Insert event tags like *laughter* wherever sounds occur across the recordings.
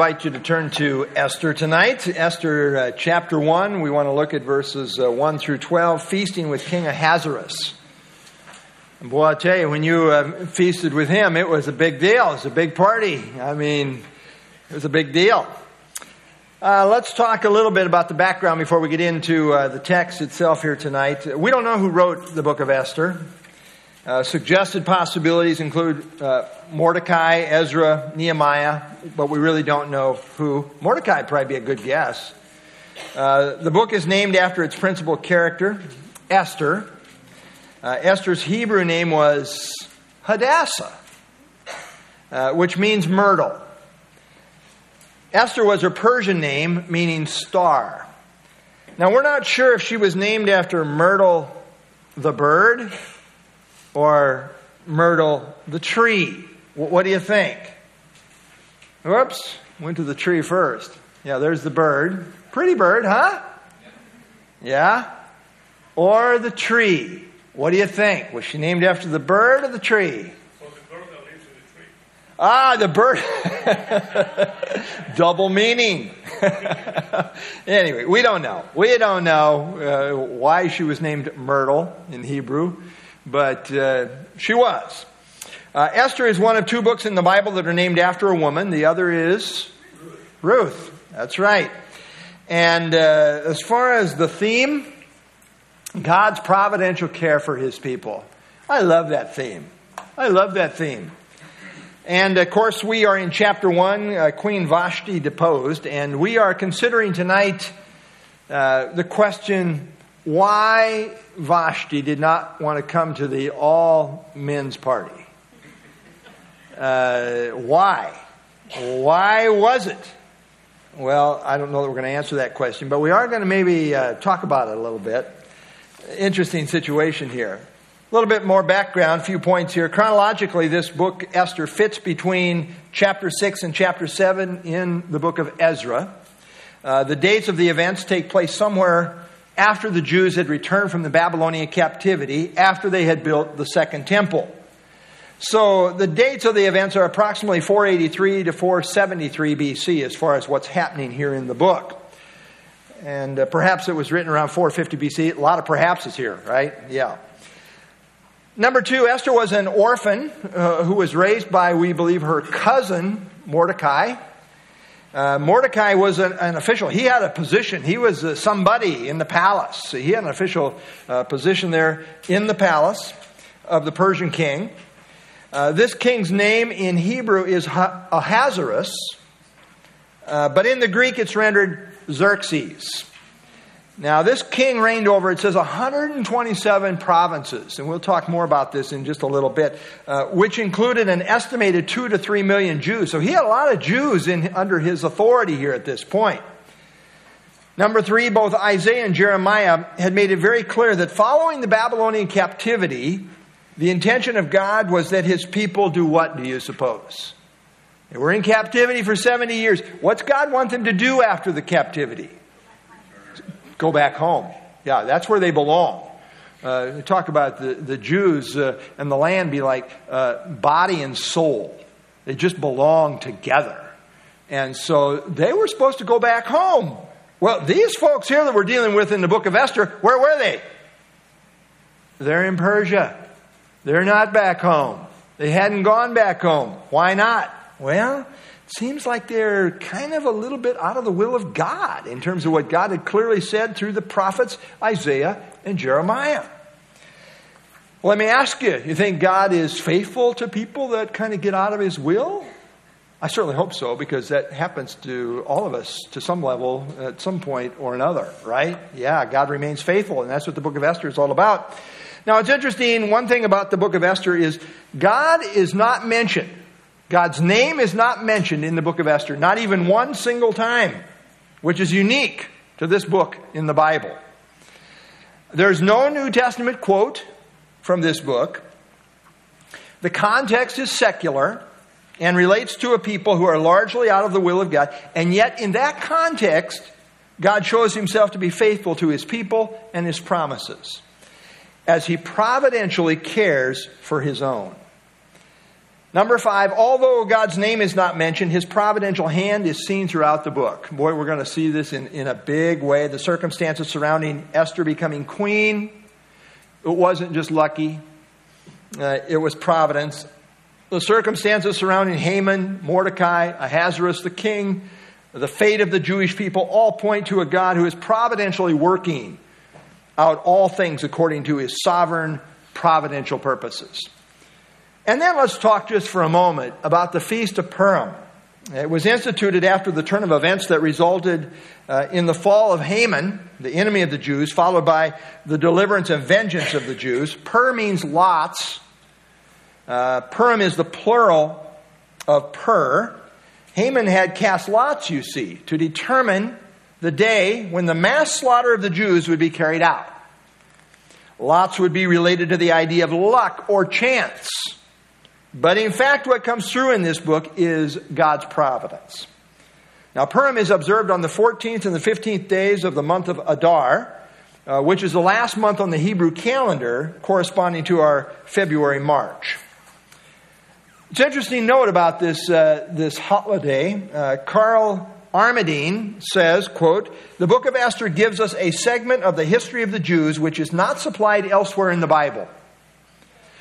invite you to turn to Esther tonight. Esther uh, chapter 1, we want to look at verses uh, 1 through 12, feasting with King Ahasuerus. And boy, I tell you, when you uh, feasted with him, it was a big deal. It was a big party. I mean, it was a big deal. Uh, let's talk a little bit about the background before we get into uh, the text itself here tonight. We don't know who wrote the book of Esther. Uh, suggested possibilities include Mordecai, Ezra, Nehemiah, but we really don't know who. Mordecai would probably be a good guess. Uh, the book is named after its principal character, Esther. Uh, Esther's Hebrew name was Hadassah, uh, which means myrtle. Esther was her Persian name, meaning star. Now, we're not sure if she was named after Myrtle the bird or myrtle the tree? What do you think? Whoops, went to the tree first. Yeah, there's the bird. Pretty bird, huh? Yeah? Or the tree. What do you think? Was she named after the bird or the tree? Ah, the bird. *laughs* Double meaning. *laughs* anyway, we don't know. We don't know uh, why she was named Myrtle in Hebrew but uh, she was. Uh, Esther is one of two books in the Bible that are named after a woman. The other is Ruth. That's right. And uh, as far as the theme, God's providential care for his people. I love that theme. I love that theme. And of course, we are in chapter one, uh, Queen Vashti deposed, and we are considering tonight uh, the question why Vashti did not want to come to the all men's party. Uh, why? Why was it? Well, I don't know that we're going to answer that question, but we are going to maybe uh, talk about it a little bit. Interesting situation here. A little bit more background, a few points here. Chronologically, this book, Esther, fits between chapter 6 and chapter 7 in the book of Ezra. Uh, the dates of the events take place somewhere after the Jews had returned from the Babylonian captivity, after they had built the second temple. So the dates of the events are approximately 483 to 473 BC as far as what's happening here in the book. And uh, perhaps it was written around 450 BC. A lot of perhapses here, right? Yeah. Number two, Esther was an orphan uh, who was raised by, we believe, her cousin, Mordecai. Uh, Mordecai was an, an, official. He had a position. He was uh, somebody in the palace. He had an official uh, position there in the palace of the Persian king. Uh, this king's name in Hebrew is Ahasuerus, uh, but in the Greek it's rendered Xerxes. Now, this king reigned over, it says, 127 provinces, and we'll talk more about this in just a little bit, uh, which included an estimated 2 to 3 million Jews. So he had a lot of Jews in, under his authority here at this point. Number three, both Isaiah and Jeremiah had made it very clear that following the Babylonian captivity, the intention of God was that his people do what, do you suppose? They were in captivity for 70 years. What's God want them to do after the captivity? go back home. Yeah, that's where they belong. Uh, talk about the, the Jews uh, and the land be like uh, body and soul. They just belong together. And so they were supposed to go back home. Well, these folks here that we're dealing with in the book of Esther, where were they? They're in Persia. They're not back home. They hadn't gone back home. Why not? Well, it seems like they're kind of a little bit out of the will of God in terms of what God had clearly said through the prophets Isaiah and Jeremiah. Let me ask you, you think God is faithful to people that kind of get out of his will? I certainly hope so because that happens to all of us to some level at some point or another, right? Yeah, God remains faithful, and that's what the book of Esther is all about. Now, it's interesting, one thing about the book of Esther is God is not mentioned God's name is not mentioned in the book of Esther, not even one single time, which is unique to this book in the Bible. There's no New Testament quote from this book. The context is secular and relates to a people who are largely out of the will of God. And yet, in that context, God shows himself to be faithful to his people and his promises as he providentially cares for his own. Number five, although God's name is not mentioned, his providential hand is seen throughout the book. Boy, we're going to see this in, in a big way. The circumstances surrounding Esther becoming queen, it wasn't just lucky, uh, it was providence. The circumstances surrounding Haman, Mordecai, Ahasuerus the king, the fate of the Jewish people all point to a God who is providentially working out all things according to his sovereign providential purposes. And then let's talk just for a moment about the Feast of Purim. It was instituted after the turn of events that resulted uh, in the fall of Haman, the enemy of the Jews, followed by the deliverance and vengeance of the Jews. Pur means lots. Uh, Purim is the plural of pur. Haman had cast lots, you see, to determine the day when the mass slaughter of the Jews would be carried out. Lots would be related to the idea of luck or chance. But in fact, what comes through in this book is God's providence. Now, Purim is observed on the 14th and the 15th days of the month of Adar, uh, which is the last month on the Hebrew calendar corresponding to our February March. It's interesting note about this, uh, this holiday. Uh, Carl Armerding says, quote, The book of Esther gives us a segment of the history of the Jews which is not supplied elsewhere in the Bible.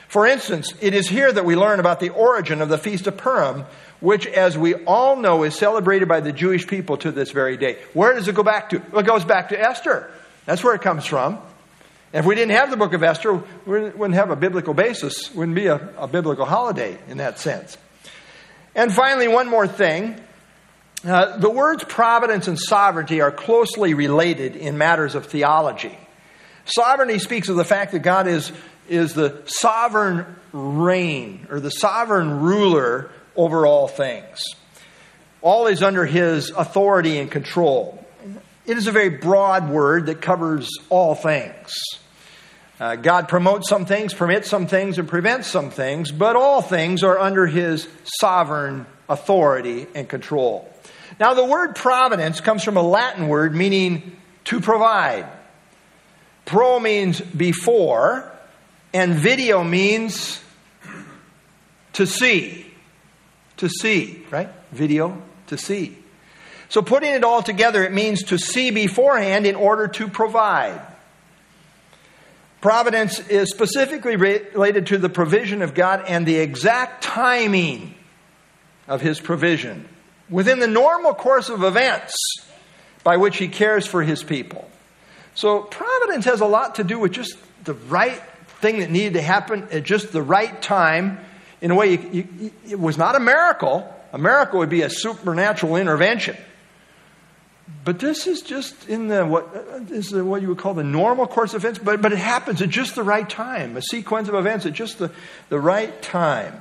For instance, it is here that we learn about the origin of the Feast of Purim, which, as we all know, is celebrated by the Jewish people to this very day. Where does it go back to? It goes back to Esther. That's where it comes from. If we didn't have the book of Esther, we wouldn't have a biblical basis, wouldn't be a, a biblical holiday in that sense. And finally, one more thing. Uh, the words providence and sovereignty are closely related in matters of theology. Sovereignty speaks of the fact that God is is the sovereign reign or the sovereign ruler over all things. All is under his authority and control. It is a very broad word that covers all things. Uh, God promotes some things, permits some things, and prevents some things, but all things are under his sovereign authority and control. Now, the word providence comes from a Latin word meaning to provide. Pro means before, and video means to see. To see, right? Video, to see. So putting it all together, it means to see beforehand in order to provide. Providence is specifically related to the provision of God and the exact timing of His provision within the normal course of events by which He cares for His people. So, providence has a lot to do with just the right thing that needed to happen at just the right time. In a way, it was not a miracle. A miracle would be a supernatural intervention. But this is just in the what uh, is the, what you would call the normal course of events, but, but it happens at just the right time, a sequence of events at just the, the right time.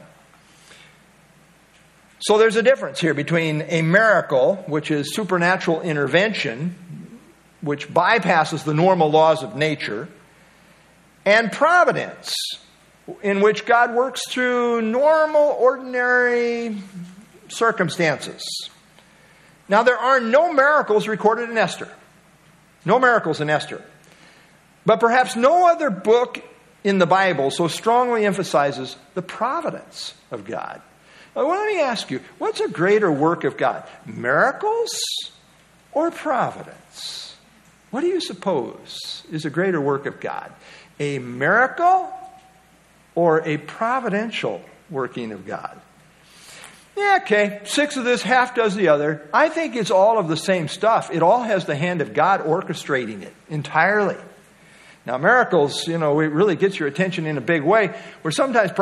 So there's a difference here between a miracle, which is supernatural intervention, which bypasses the normal laws of nature, and providence, in which God works through normal, ordinary circumstances. Now, there are no miracles recorded in Esther. No miracles in Esther. But perhaps no other book in the Bible so strongly emphasizes the providence of God. Now, let me ask you what's a greater work of God? Miracles or providence? What do you suppose is a greater work of God? a miracle or a providential working of God? Yeah, okay, six of this, half does the other. I think it's all of the same stuff. It all has the hand of God orchestrating it entirely. Now, miracles, you know, it really gets your attention in a big way. Where sometimes,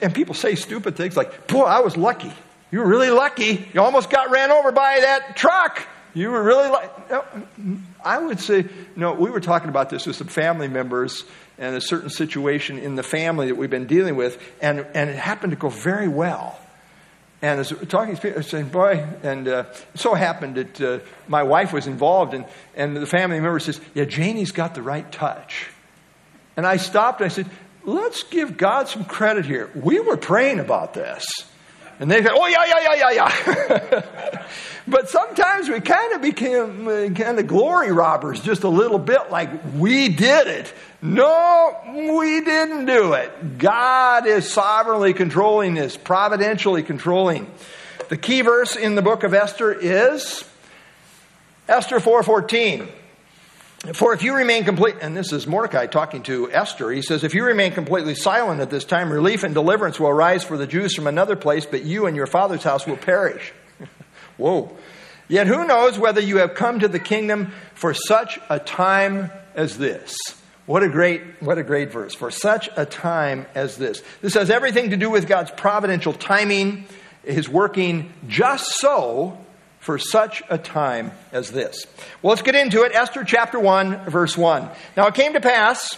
and people say stupid things like, "Boy, I was lucky. You were really lucky. You almost got ran over by that truck. You were really lucky." I would say, no. We were talking about this with some family members and a certain situation in the family that we've been dealing with, and, and it happened to go very well. And as talking to people, saying, boy, and uh, it so happened that uh, my wife was involved, and, and the family member says, yeah, Janie's got the right touch. And I stopped and I said, let's give God some credit here. We were praying about this. And they say, oh, yeah, yeah, yeah, yeah, yeah. *laughs* but sometimes we kind of became uh, kind of glory robbers, just a little bit like we did it. No, we didn't do it. God is sovereignly controlling this, providentially controlling. The key verse in the book of Esther is Esther 4:14. For if you remain complete, and this is Mordecai talking to Esther, he says, If you remain completely silent at this time, relief and deliverance will arise for the Jews from another place, but you and your father's house will perish. *laughs* Whoa. Yet who knows whether you have come to the kingdom for such a time as this? What a great, what a great verse. For such a time as this. This has everything to do with God's providential timing, His working just so for such a time as this. Well, let's get into it. Esther chapter 1, verse 1. Now it came to pass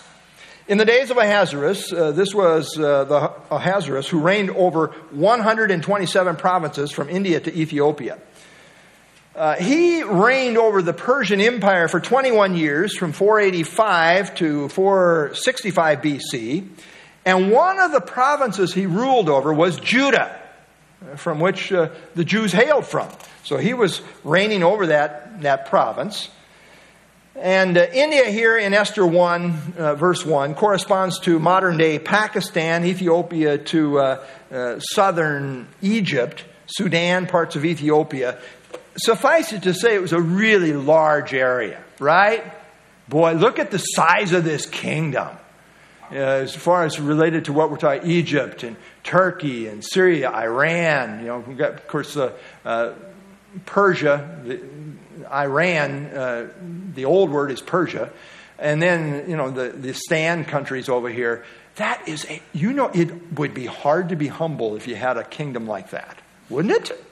in the days of Ahasuerus, uh, this was uh, the Ahasuerus who reigned over 127 provinces from India to Ethiopia. Uh, he reigned over the Persian Empire for 21 years, from 485 to 465 BC. And one of the provinces he ruled over was Judah, from which uh, the Jews hailed from. So he was reigning over that, that province. And uh, India here in Esther 1, uh, verse 1, corresponds to modern day Pakistan, Ethiopia to uh, southern Egypt, Sudan, parts of Ethiopia. Suffice it to say, it was a really large area, right? Boy, look at the size of this kingdom. Uh, as far as related to what we're talking, Egypt and Turkey and Syria, Iran. You know, we've got, of course, uh, Persia, the, Iran, uh, the old word is Persia, and then, you know, the, the stand countries over here. That is a, you know, it would be hard to be humble if you had a kingdom like that, wouldn't it?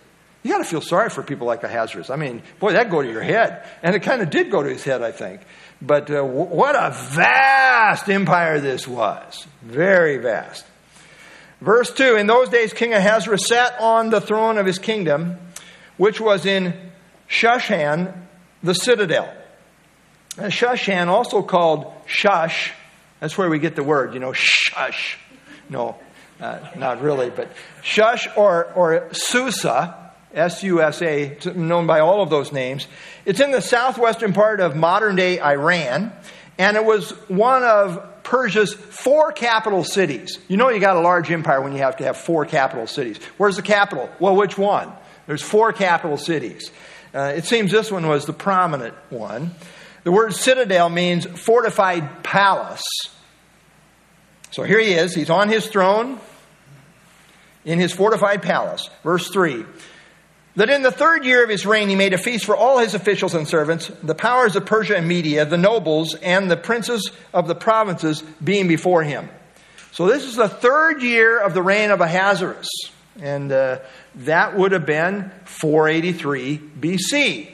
You got to feel sorry for people like Ahasuerus. I mean, boy, that go to your head. And it kind of did go to his head, I think. But uh, w- what a vast empire this was. Very vast. Verse 2 In those days, King Ahasuerus sat on the throne of his kingdom which was in Shushan, the citadel. Shushan, also called Shush, that's where we get the word, you know, shush. No, uh, not really, but Shush or, or Susa, S U S A, known by all of those names. It's in the southwestern part of modern day Iran, and it was one of Persia's four capital cities. You know, you got a large empire when you have to have four capital cities. Where's the capital? Well, which one? There's four capital cities. Uh, it seems this one was the prominent one. The word citadel means fortified palace. So here he is. He's on his throne in his fortified palace. Verse 3 that in the third year of his reign he made a feast for all his officials and servants, the powers of Persia and Media, the nobles, and the princes of the provinces being before him. So this is the third year of the reign of Ahasuerus. And uh, that would have been 483 BC.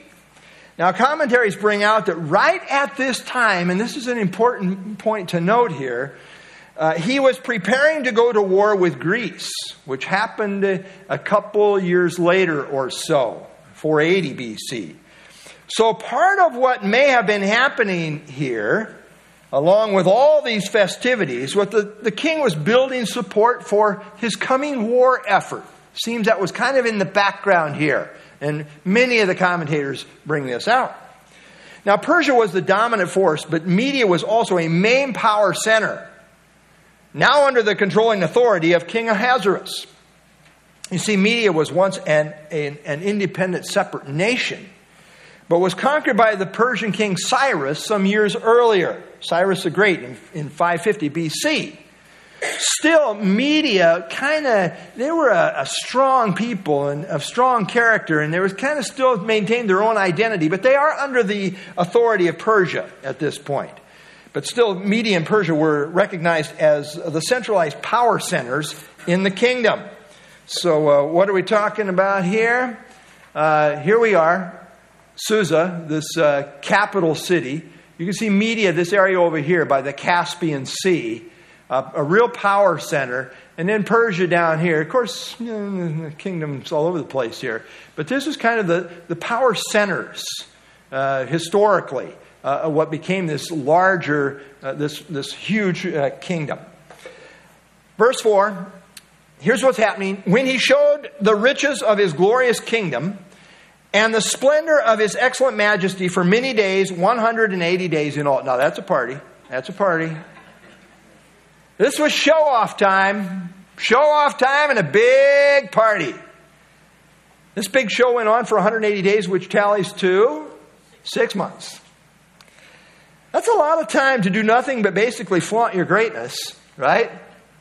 Now, commentaries bring out that right at this time, and this is an important point to note here, uh, he was preparing to go to war with Greece, which happened a couple years later or so, 480 BC. So, part of what may have been happening here, along with all these festivities, what the, the king was building support for his coming war effort. Seems that was kind of in the background here. And many of the commentators bring this out. Now, Persia was the dominant force, but Media was also a main power center, now under the controlling authority of King Ahasuerus. You see, Media was once an, an, an independent, separate nation, but was conquered by the Persian king Cyrus some years earlier, Cyrus the Great in, in 550 BC. Still, Media kind of, they were a, a, strong people and of strong character, and they were kind of still maintained their own identity, but they are under the authority of Persia at this point. But still, Media and Persia were recognized as the centralized power centers in the kingdom. So, uh, what are we talking about here? Uh, here we are, Susa, this uh, capital city. You can see Media, this area over here by the Caspian Sea a, real power center. And then Persia down here. Of course, you know, the kingdom's all over the place here. But this is kind of the, the power centers uh, historically uh, what became this larger, uh, this, this huge uh, kingdom. Verse 4 here's what's happening. When he showed the riches of his glorious kingdom and the splendor of his excellent majesty for many days, 180 days in all. Now, that's a party. That's a party. This was show off time. Show off time and a big party. This big show went on for 180 days, which tallies to six months. That's a lot of time to do nothing but basically flaunt your greatness, right?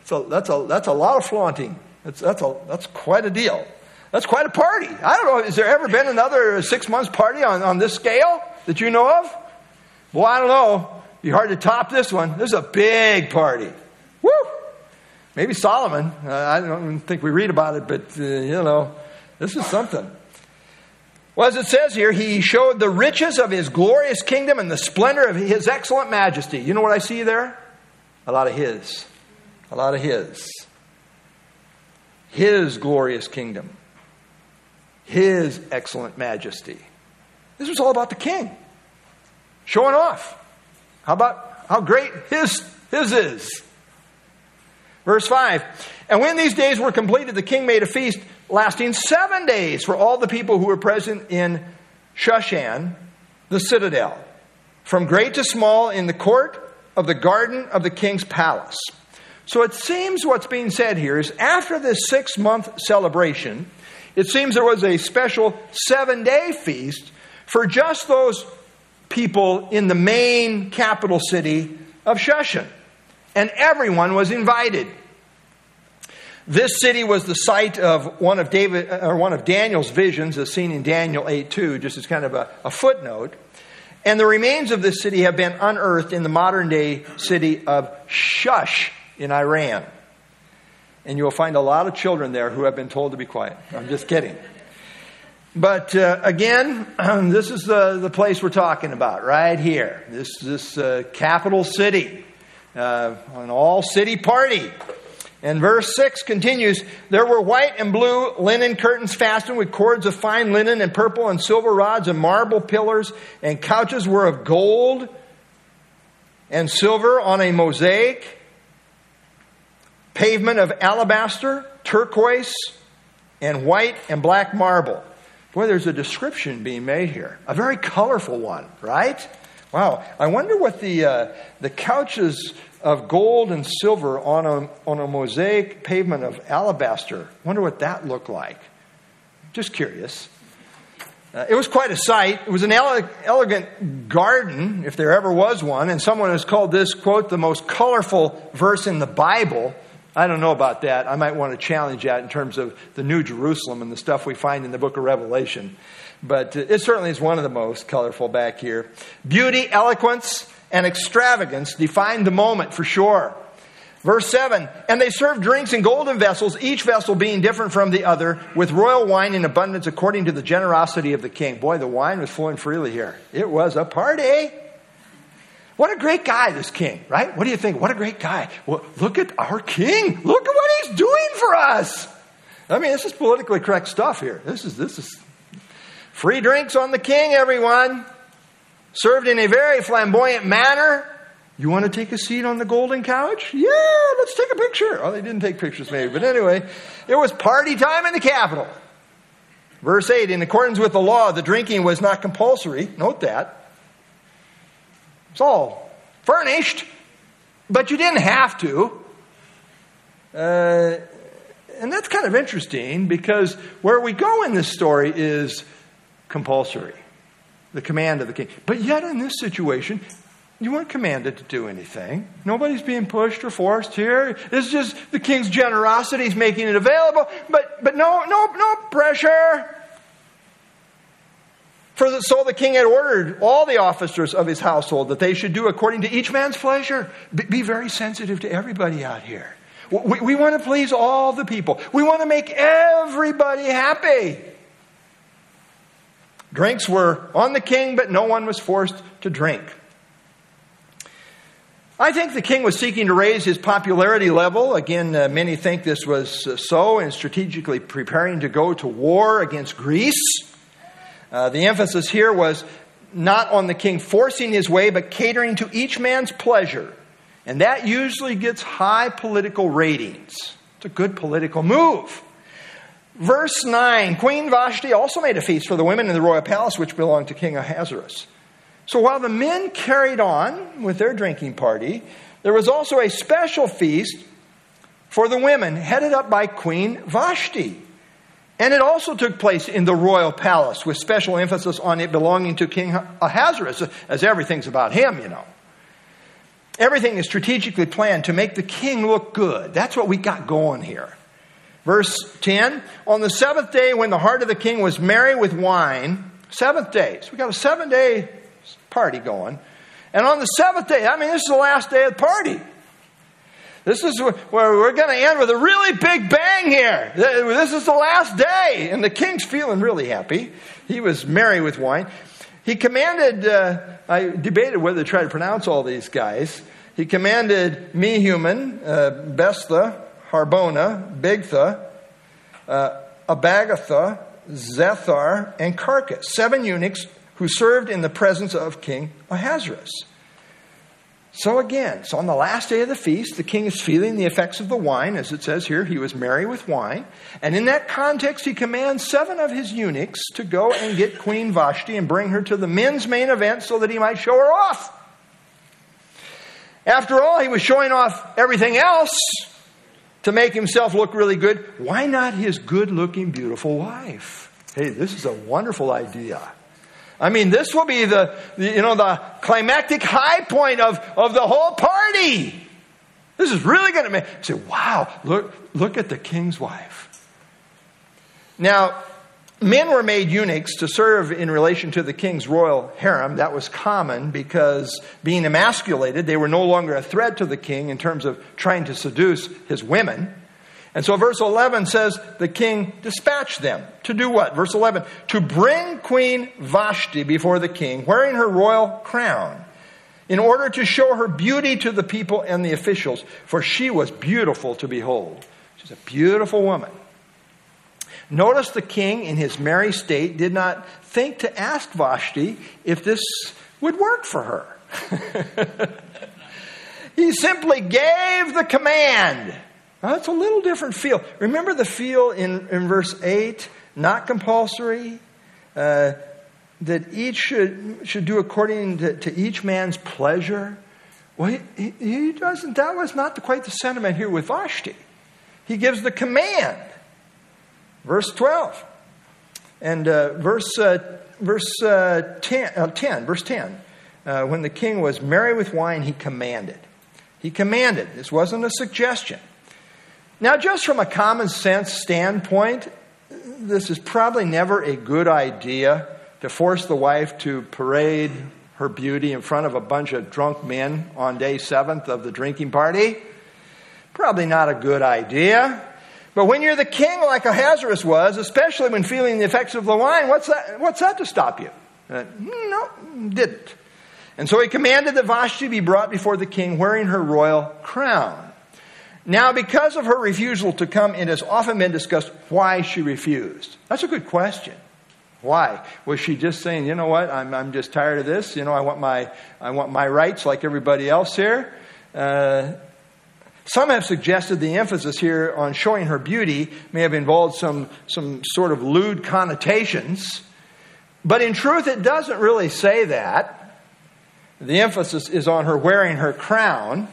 So that's a, that's a lot of flaunting. That's, that's, a, that's quite a deal. That's quite a party. I don't know, has there ever been another six months party on, on this scale that you know of? Well, I don't know. It'd be hard to top this one. This is a big party. Woo! Maybe Solomon. Uh, I don't think we read about it, but, uh, you know, this is something. Well, as it says here, he showed the riches of his glorious kingdom and the splendor of his excellent majesty. You know what I see there? A lot of his. A lot of his. His glorious kingdom. His excellent majesty. This was all about the king. Showing off. How about how great his, his is? Verse 5 And when these days were completed, the king made a feast lasting seven days for all the people who were present in Shushan, the citadel, from great to small in the court of the garden of the king's palace. So it seems what's being said here is after this six month celebration, it seems there was a special seven day feast for just those people in the main capital city of Shushan. And everyone was invited. This city was the site of one of David or one of Daniel's visions, as seen in Daniel 8:2, just as kind of a, a footnote. And the remains of this city have been unearthed in the modern day city of Shush in Iran. And you will find a lot of children there who have been told to be quiet. I'm just kidding. But uh, again, *clears throat* this is the, the place we're talking about right here. This this uh, capital city, uh, an all city party. And verse 6 continues There were white and blue linen curtains fastened with cords of fine linen and purple and silver rods and marble pillars, and couches were of gold and silver on a mosaic, pavement of alabaster, turquoise, and white and black marble. Boy, there's a description being made here. A very colorful one, right? Wow. I wonder what the, uh, the couches of gold and silver on a, on a mosaic pavement of alabaster. Wonder what that looked like. Just curious. Uh, it was quite a sight. It was an ele- elegant garden, if there ever was one, and someone has called this, quote, the most colorful verse in the Bible. I don't know about that. I might want to challenge that in terms of the New Jerusalem and the stuff we find in the book of Revelation. But it certainly is one of the most colorful back here. Beauty, eloquence, and extravagance defined the moment for sure. Verse 7 And they served drinks in golden vessels, each vessel being different from the other, with royal wine in abundance according to the generosity of the king. Boy, the wine was flowing freely here. It was a party. What a great guy, this king, right? What do you think? What a great guy. Well, look at our king. Look at what he's doing for us. I mean, this is politically correct stuff here. This is, this is free drinks on the king, everyone served in a very flamboyant manner. You want to take a seat on the golden couch? Yeah, let's take a picture. Oh, they didn't take pictures, maybe. But anyway, it was party time in the capital. Verse 8 In accordance with the law, the drinking was not compulsory. Note that. It's all furnished, but you didn't have to. Uh, and that's kind of interesting because where we go in this story is compulsory the command of the king. But yet, in this situation, you weren't commanded to do anything. Nobody's being pushed or forced here. It's just the king's generosity. He's making it available, but, but no, no, no pressure. For the, so the king had ordered all the officers of his household that they should do according to each man's pleasure. Be, be very sensitive to everybody out here. We, we want to please all the people. We want to make everybody happy. Drinks were on the king, but no one was forced to drink. I think the king was seeking to raise his popularity level. Again, uh, many think this was uh, so in strategically preparing to go to war against Greece. Uh, the emphasis here was not on the king forcing his way, but catering to each man's pleasure. And that usually gets high political ratings. It's a good political move. Verse 9 Queen Vashti also made a feast for the women in the royal palace, which belonged to King Ahasuerus. So while the men carried on with their drinking party, there was also a special feast for the women, headed up by Queen Vashti. And it also took place in the royal palace, with special emphasis on it belonging to King Ahasuerus, as everything's about him, you know. Everything is strategically planned to make the king look good. That's what we got going here. Verse 10 On the seventh day, when the heart of the king was merry with wine, seventh day, so we got a seven day party going. And on the seventh day, I mean, this is the last day of the party. This is where we're going to end with a really big bang here. This is the last day. And the king's feeling really happy. He was merry with wine. He commanded, uh, I debated whether to try to pronounce all these guys. He commanded Mehuman, uh, Biztha, Harbona, Bigtha, uh, Abagatha, Zethar, and Carcas, seven eunuchs who served in the presence of King Ahasuerus. So again, so on the last day of the feast, the king is feeling the effects of the wine, as it says here, he was merry with wine. And in that context, he commands seven of his eunuchs to go and get Queen Vashti and bring her to the men's main event so that he might show her off. After all, he was showing off everything else to make himself look really good. Why not his good looking, beautiful wife? Hey, this is a wonderful idea. I mean, this will be the, you know, the climactic high point of, of the whole party. This is really going to make, say, wow, look, look at the king's wife. Now, men were made eunuchs to serve in relation to the king's royal harem. That was common because being emasculated, they were no longer a threat to the king in terms of trying to seduce his women. And so verse 11 says the king dispatched them to do what? Verse 11, to bring Queen Vashti before the king, wearing her royal crown, in order to show her beauty to the people and the officials, for she was beautiful to behold. She's a beautiful woman. Notice the king, in his merry state, did not think to ask Vashti if this would work for her. *laughs* he simply gave the command now, that's a little different feel. Remember the feel in, in verse 8? Not compulsory. Uh, that each should, should do according to, to each man's pleasure. Well, he, he, doesn't. That was not the, quite the sentiment here with Vashti. He gives the command. Verse 12. And uh, verse, uh, verse uh, 10, uh, 10, verse 10. Uh, when the king was merry with wine, he commanded. He commanded. This wasn't a suggestion. Now, just from a common sense standpoint, this is probably never a good idea to force the wife to parade her beauty in front of a bunch of drunk men on day seventh of the drinking party. Probably not a good idea. But when you're the king like Ahasuerus was, especially when feeling the effects of the wine, what's that, what's that to stop you? Uh, no, didn't. And so he commanded that Vashti be brought before the king wearing her royal crown. Now, because of her refusal to come, it has often been discussed why she refused. That's a good question. Why? Was she just saying, you know what, I'm, I'm just tired of this? You know, I want my, I want my rights like everybody else here? Uh, some have suggested the emphasis here on showing her beauty may have involved some, some sort of lewd connotations. But in truth, it doesn't really say that. The emphasis is on her wearing her crown.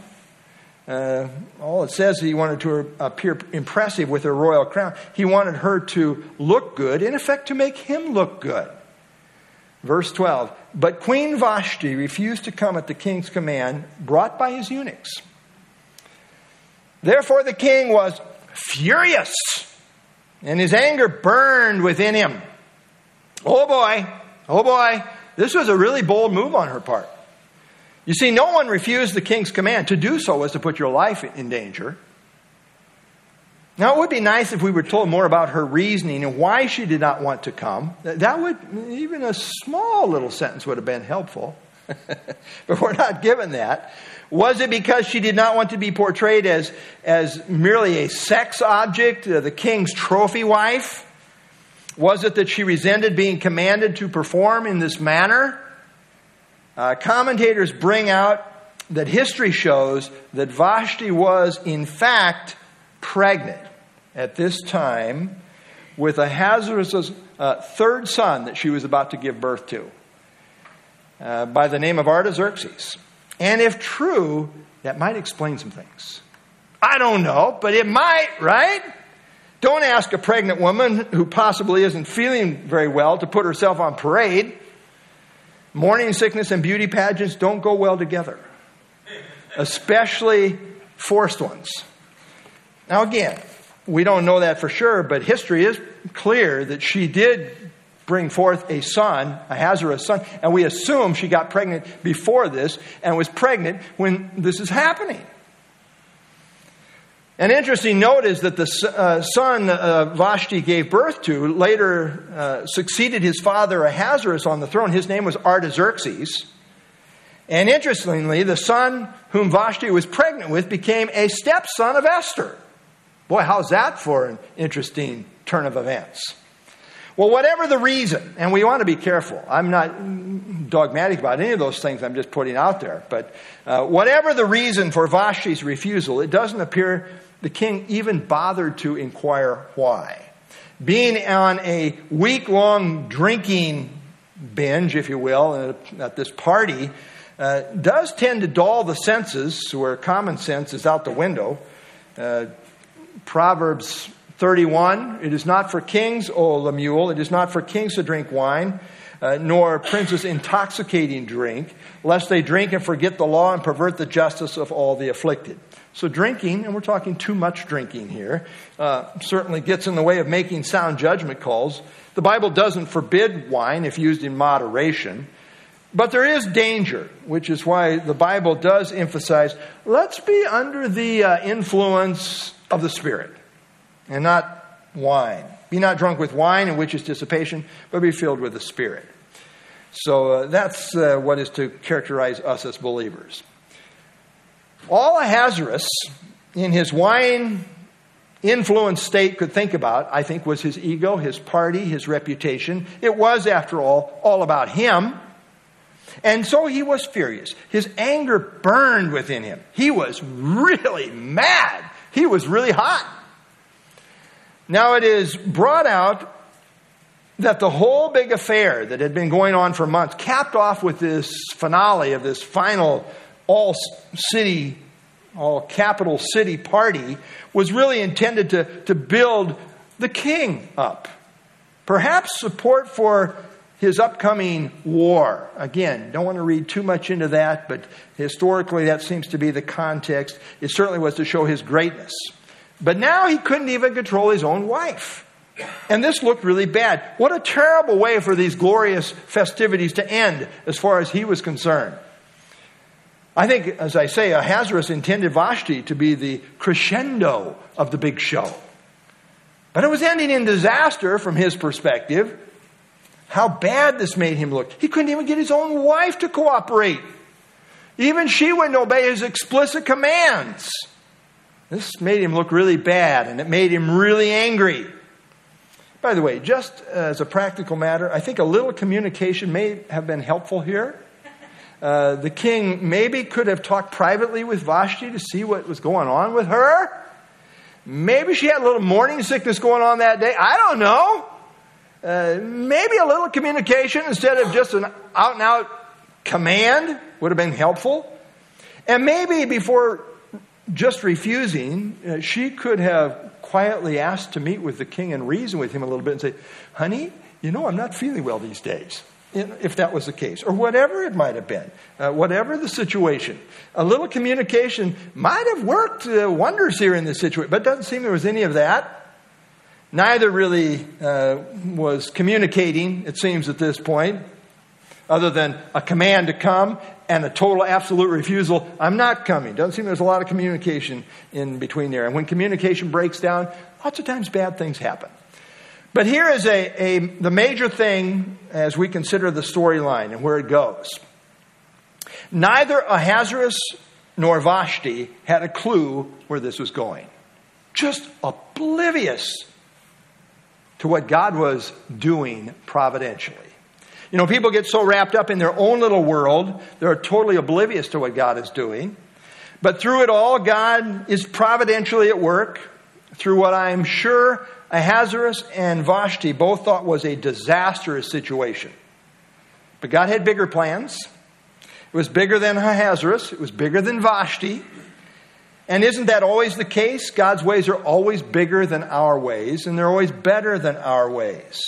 Uh, all it says is he wanted to appear impressive with her royal crown. He wanted her to look good, in effect, to make him look good. Verse 12 But Queen Vashti refused to come at the king's command, brought by his eunuchs. Therefore, the king was furious, and his anger burned within him. Oh boy, oh boy, this was a really bold move on her part. You see, no one refused the king's command. To do so was to put your life in danger. Now, it would be nice if we were told more about her reasoning and why she did not want to come. That would, even a small little sentence would have been helpful. *laughs* but we're not given that. Was it because she did not want to be portrayed as, as merely a sex object, uh, the king's trophy wife? Was it that she resented being commanded to perform in this manner? Uh, commentators bring out that history shows that Vashti was, in fact, pregnant at this time with Ahasuerus' uh, third son that she was about to give birth to uh, by the name of Artaxerxes. And if true, that might explain some things. I don't know, but it might, right? Don't ask a pregnant woman who possibly isn't feeling very well to put herself on parade. Morning sickness and beauty pageants don't go well together, especially forced ones. Now, again, we don't know that for sure, but history is clear that she did bring forth a son, a Ahasuerus' son, and we assume she got pregnant before this and was pregnant when this is happening. An interesting note is that the uh, son uh, Vashti gave birth to later uh, succeeded his father Ahasuerus on the throne. His name was Artaxerxes. And interestingly, the son whom Vashti was pregnant with became a stepson of Esther. Boy, how's that for an interesting turn of events? Well, whatever the reason, and we want to be careful. I'm not dogmatic about any of those things I'm just putting out there, but uh, whatever the reason for Vashti's refusal, it doesn't appear the king even bothered to inquire why. Being on a week long drinking binge, if you will, at this party, uh, does tend to dull the senses where common sense is out the window. Uh, Proverbs 31 It is not for kings, O Lemuel, it is not for kings to drink wine, uh, nor princes intoxicating drink, lest they drink and forget the law and pervert the justice of all the afflicted. So, drinking, and we're talking too much drinking here, uh, certainly gets in the way of making sound judgment calls. The Bible doesn't forbid wine if used in moderation. But there is danger, which is why the Bible does emphasize let's be under the uh, influence of the Spirit and not wine. Be not drunk with wine, in which is dissipation, but be filled with the Spirit. So uh, that's uh, what is to characterize us as believers. All Ahasuerus, in his wine influenced state, could think about, I think, was his ego, his party, his reputation. It was, after all, all about him. And so he was furious. His anger burned within him. He was really mad. He was really hot. Now it is brought out that the whole big affair that had been going on for months, capped off with this finale of this final all city, all capital city party, was really intended to, to build the king up. Perhaps support for his upcoming war. Again, don't want to read too much into that, but historically that seems to be the context. It certainly was to show his greatness. But now he couldn't even control his own wife. And this looked really bad. What a terrible way for these glorious festivities to end, as far as he was concerned. I think, as I say, Ahasuerus intended Vashti to be the crescendo of the big show. But it was ending in disaster from his perspective. How bad this made him look. He couldn't even get his own wife to cooperate. Even she wouldn't obey his explicit commands. This made him look really bad and it made him really angry. By the way, just as a practical matter, I think a little communication may have been helpful here. Uh, the king maybe could have talked privately with Vashti to see what was going on with her. Maybe she had a little morning sickness going on that day. I don't know. Uh, maybe a little communication instead of just an out and out command would have been helpful. And maybe before just refusing, uh, she could have quietly asked to meet with the king and reason with him a little bit and say, Honey, you know, I'm not feeling well these days. If that was the case, or whatever it might have been, uh, whatever the situation, a little communication might have worked uh, wonders here in this situation, but it doesn't seem there was any of that. Neither really uh, was communicating, it seems, at this point, other than a command to come and a total absolute refusal, I'm not coming. Doesn't seem there's a lot of communication in between there. And when communication breaks down, lots of times bad things happen. But here is a, a the major thing as we consider the storyline and where it goes. Neither Ahasuerus nor Vashti had a clue where this was going. Just oblivious to what God was doing providentially. You know, people get so wrapped up in their own little world, they're totally oblivious to what God is doing. But through it all, God is providentially at work, through what I'm sure Ahasuerus and Vashti both thought was a disastrous situation. But God had bigger plans. It was bigger than Ahasuerus, it was bigger than Vashti. And isn't that always the case? God's ways are always bigger than our ways, and they're always better than our ways.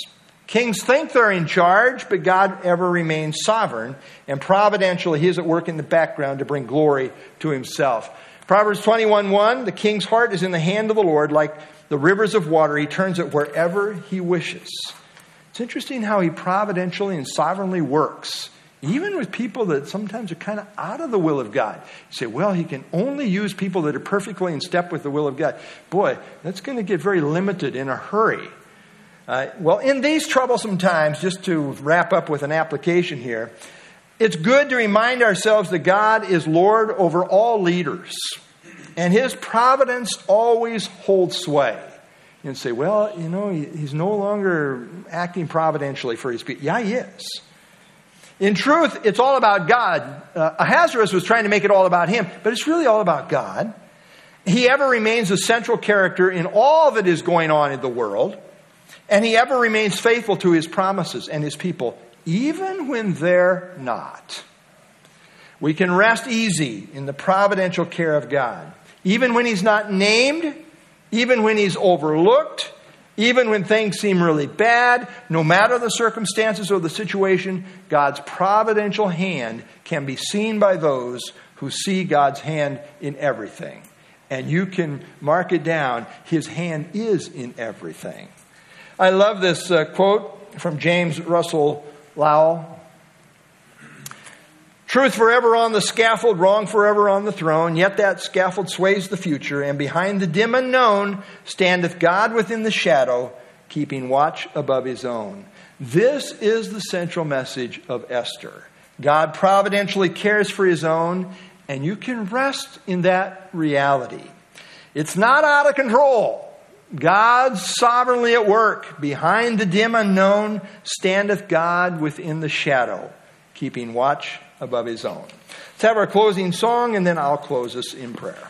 Kings think they're in charge, but God ever remains sovereign, and providentially, He is at work in the background to bring glory to Himself. Proverbs 21 1 The king's heart is in the hand of the Lord, like the rivers of water. He turns it wherever He wishes. It's interesting how He providentially and sovereignly works even with people that sometimes are kind of out of the will of God. You say, well, he can only use people that are perfectly in step with the will of God. Boy, that's going to get very limited in a hurry. Uh, well, in these troublesome times, just to wrap up with an application here, it's good to remind ourselves that God is Lord over all leaders, and his providence always holds sway. And say, well, you know, he's no longer acting providentially for his people. Yeah, he is. In truth, it's all about God. Uh, Ahasuerus was trying to make it all about him, but it's really all about God. He ever remains a central character in all that is going on in the world, and he ever remains faithful to his promises and his people, even when they're not. We can rest easy in the providential care of God, even when he's not named, even when he's overlooked, even when things seem really bad, no matter the circumstances or the situation, God's providential hand can be seen by those who see God's hand in everything. And you can mark it down. His hand is in everything. I love this uh, quote from James Russell Lowell. Truth forever on the scaffold, wrong forever on the throne, yet that scaffold sways the future, and behind the dim unknown standeth God within the shadow, keeping watch above his own. This is the central message of Esther. God providentially cares for his own, and you can rest in that reality. It's not out of control. God's sovereignly at work. Behind the dim unknown standeth God within the shadow, keeping watch above his own. Let's have our closing song, and then I'll close us in prayer.